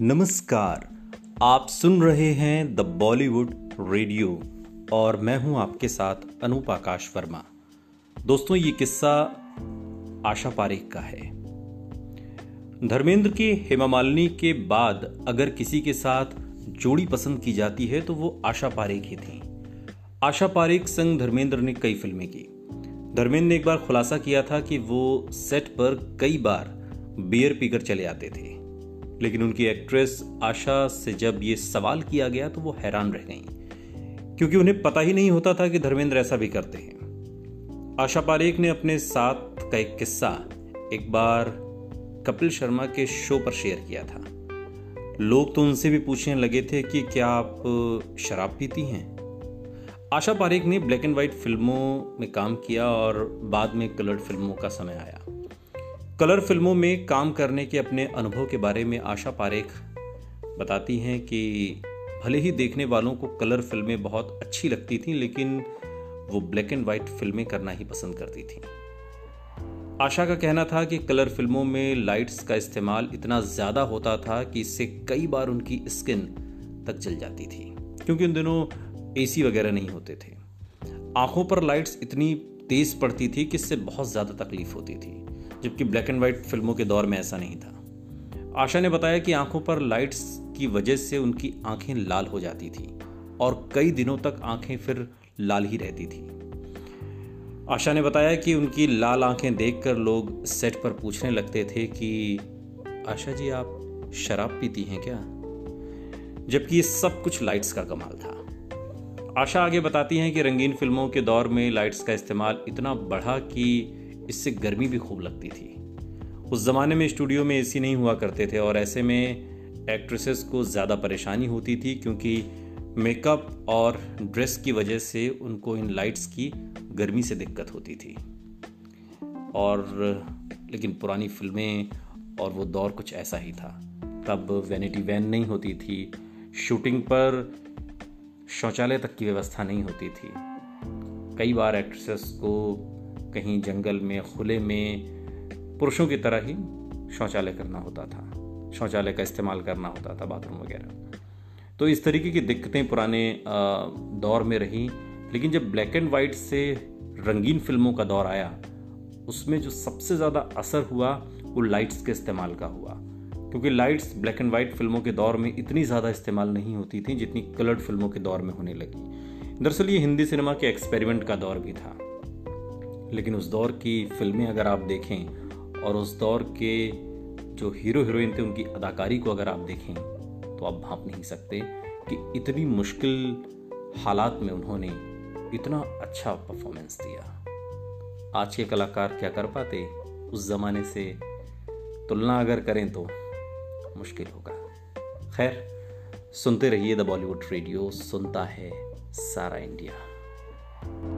नमस्कार, आप सुन रहे हैं द बॉलीवुड रेडियो और मैं हूँ आपके साथ अनूप आकाश वर्मा। दोस्तों, ये किस्सा आशा पारेख का है। धर्मेंद्र के हेमा मालिनी के बाद अगर किसी के साथ जोड़ी पसंद की जाती है तो वो आशा पारेख ही थी। आशा पारेख संग धर्मेंद्र ने कई फ़िल्में की। धर्मेंद्र ने एक बार खुलासा किया था कि वो सेट पर कई बार बियर पीकर चले आते थे। लेकिन उनकी एक्ट्रेस आशा से जब ये सवाल किया गया तो वो हैरान रह गई, क्योंकि उन्हें पता ही नहीं होता था कि धर्मेंद्र ऐसा भी करते हैं। आशा पारेख ने अपने साथ का एक किस्सा एक बार कपिल शर्मा के शो पर शेयर किया था। लोग तो उनसे भी पूछने लगे थे कि क्या आप शराब पीती हैं? आशा पारेख ने ब्लैक एंड व्हाइट फ़िल्मों में काम किया और बाद में कलर्ड फ़िल्मों का समय आया। कलर फ़िल्मों में काम करने के अपने अनुभव के बारे में आशा पारेख बताती हैं कि भले ही देखने वालों को कलर फ़िल्में बहुत अच्छी लगती थीं, लेकिन वो ब्लैक एंड वाइट फ़िल्में करना ही पसंद करती थीं। आशा का कहना था कि कलर फ़िल्मों में लाइट्स का इस्तेमाल इतना ज़्यादा होता था कि इससे कई बार उनकी स्किन तक जल जाती थी, क्योंकि उन दिनों एसी वगैरह नहीं होते थे। आँखों पर लाइट्स इतनी तेज पड़ती थी कि इससे बहुत ज़्यादा तकलीफ़ होती थी। जबकि ब्लैक एंड व्हाइट फ़िल्मों के दौर में ऐसा नहीं था। आशा ने बताया कि आँखों पर लाइट्स की वजह से उनकी आँखें लाल हो जाती थी और कई दिनों तक आँखें फिर लाल ही रहती थी। आशा ने बताया कि उनकी लाल आँखें देखकर लोग सेट पर पूछने लगते थे कि, आशा जी, आप शराब पीती हैं क्या? जबकि ये सब कुछ लाइट्स का कमाल था। आशा आगे बताती हैं कि रंगीन फ़िल्मों के दौर में लाइट्स का इस्तेमाल इतना बढ़ा कि इससे गर्मी भी खूब लगती थी। उस ज़माने में स्टूडियो में एसी नहीं हुआ करते थे और ऐसे में एक्ट्रेसेस को ज़्यादा परेशानी होती थी क्योंकि मेकअप और ड्रेस की वजह से उनको इन लाइट्स की गर्मी से दिक्कत होती थी। और, लेकिन पुरानी फ़िल्में और वो दौर कुछ ऐसा ही था। तब वैनिटी वैन नहीं होती थी। शूटिंग पर शौचालय तक की व्यवस्था नहीं होती थी। कई बार एक्ट्रेसेस को कहीं जंगल में, खुले में पुरुषों की तरह ही शौचालय करना होता था, शौचालय का इस्तेमाल करना होता था, बाथरूम वगैरह। तो इस तरीके की दिक्कतें पुराने दौर में रहीं, लेकिन जब ब्लैक एंड वाइट से रंगीन फ़िल्मों का दौर आया, उसमें जो सबसे ज़्यादा असर हुआ, वो लाइट्स के इस्तेमाल का हुआ। क्योंकि लाइट्स ब्लैक एंड वाइट फ़िल्मों के दौर में इतनी ज़्यादा इस्तेमाल नहीं होती थी जितनी कलर्ड फ़िल्मों के दौर में होने लगी। दरअसल ये हिंदी सिनेमा के एक्सपेरिमेंट का दौर भी था। लेकिन उस दौर की फ़िल्में अगर आप देखें और उस दौर के जो हीरो हीरोइन थे, उनकी अदाकारी को अगर आप देखें तो आप भाप नहीं सकते कि इतनी मुश्किल हालात में उन्होंने इतना अच्छा परफॉर्मेंस दिया। आज के कलाकार क्या कर पाते? उस ज़माने से तुलना अगर करें तो मुश्किल होगा। खैर, सुनते रहिए द बॉलीवुड रेडियो सुनता है सारा इंडिया।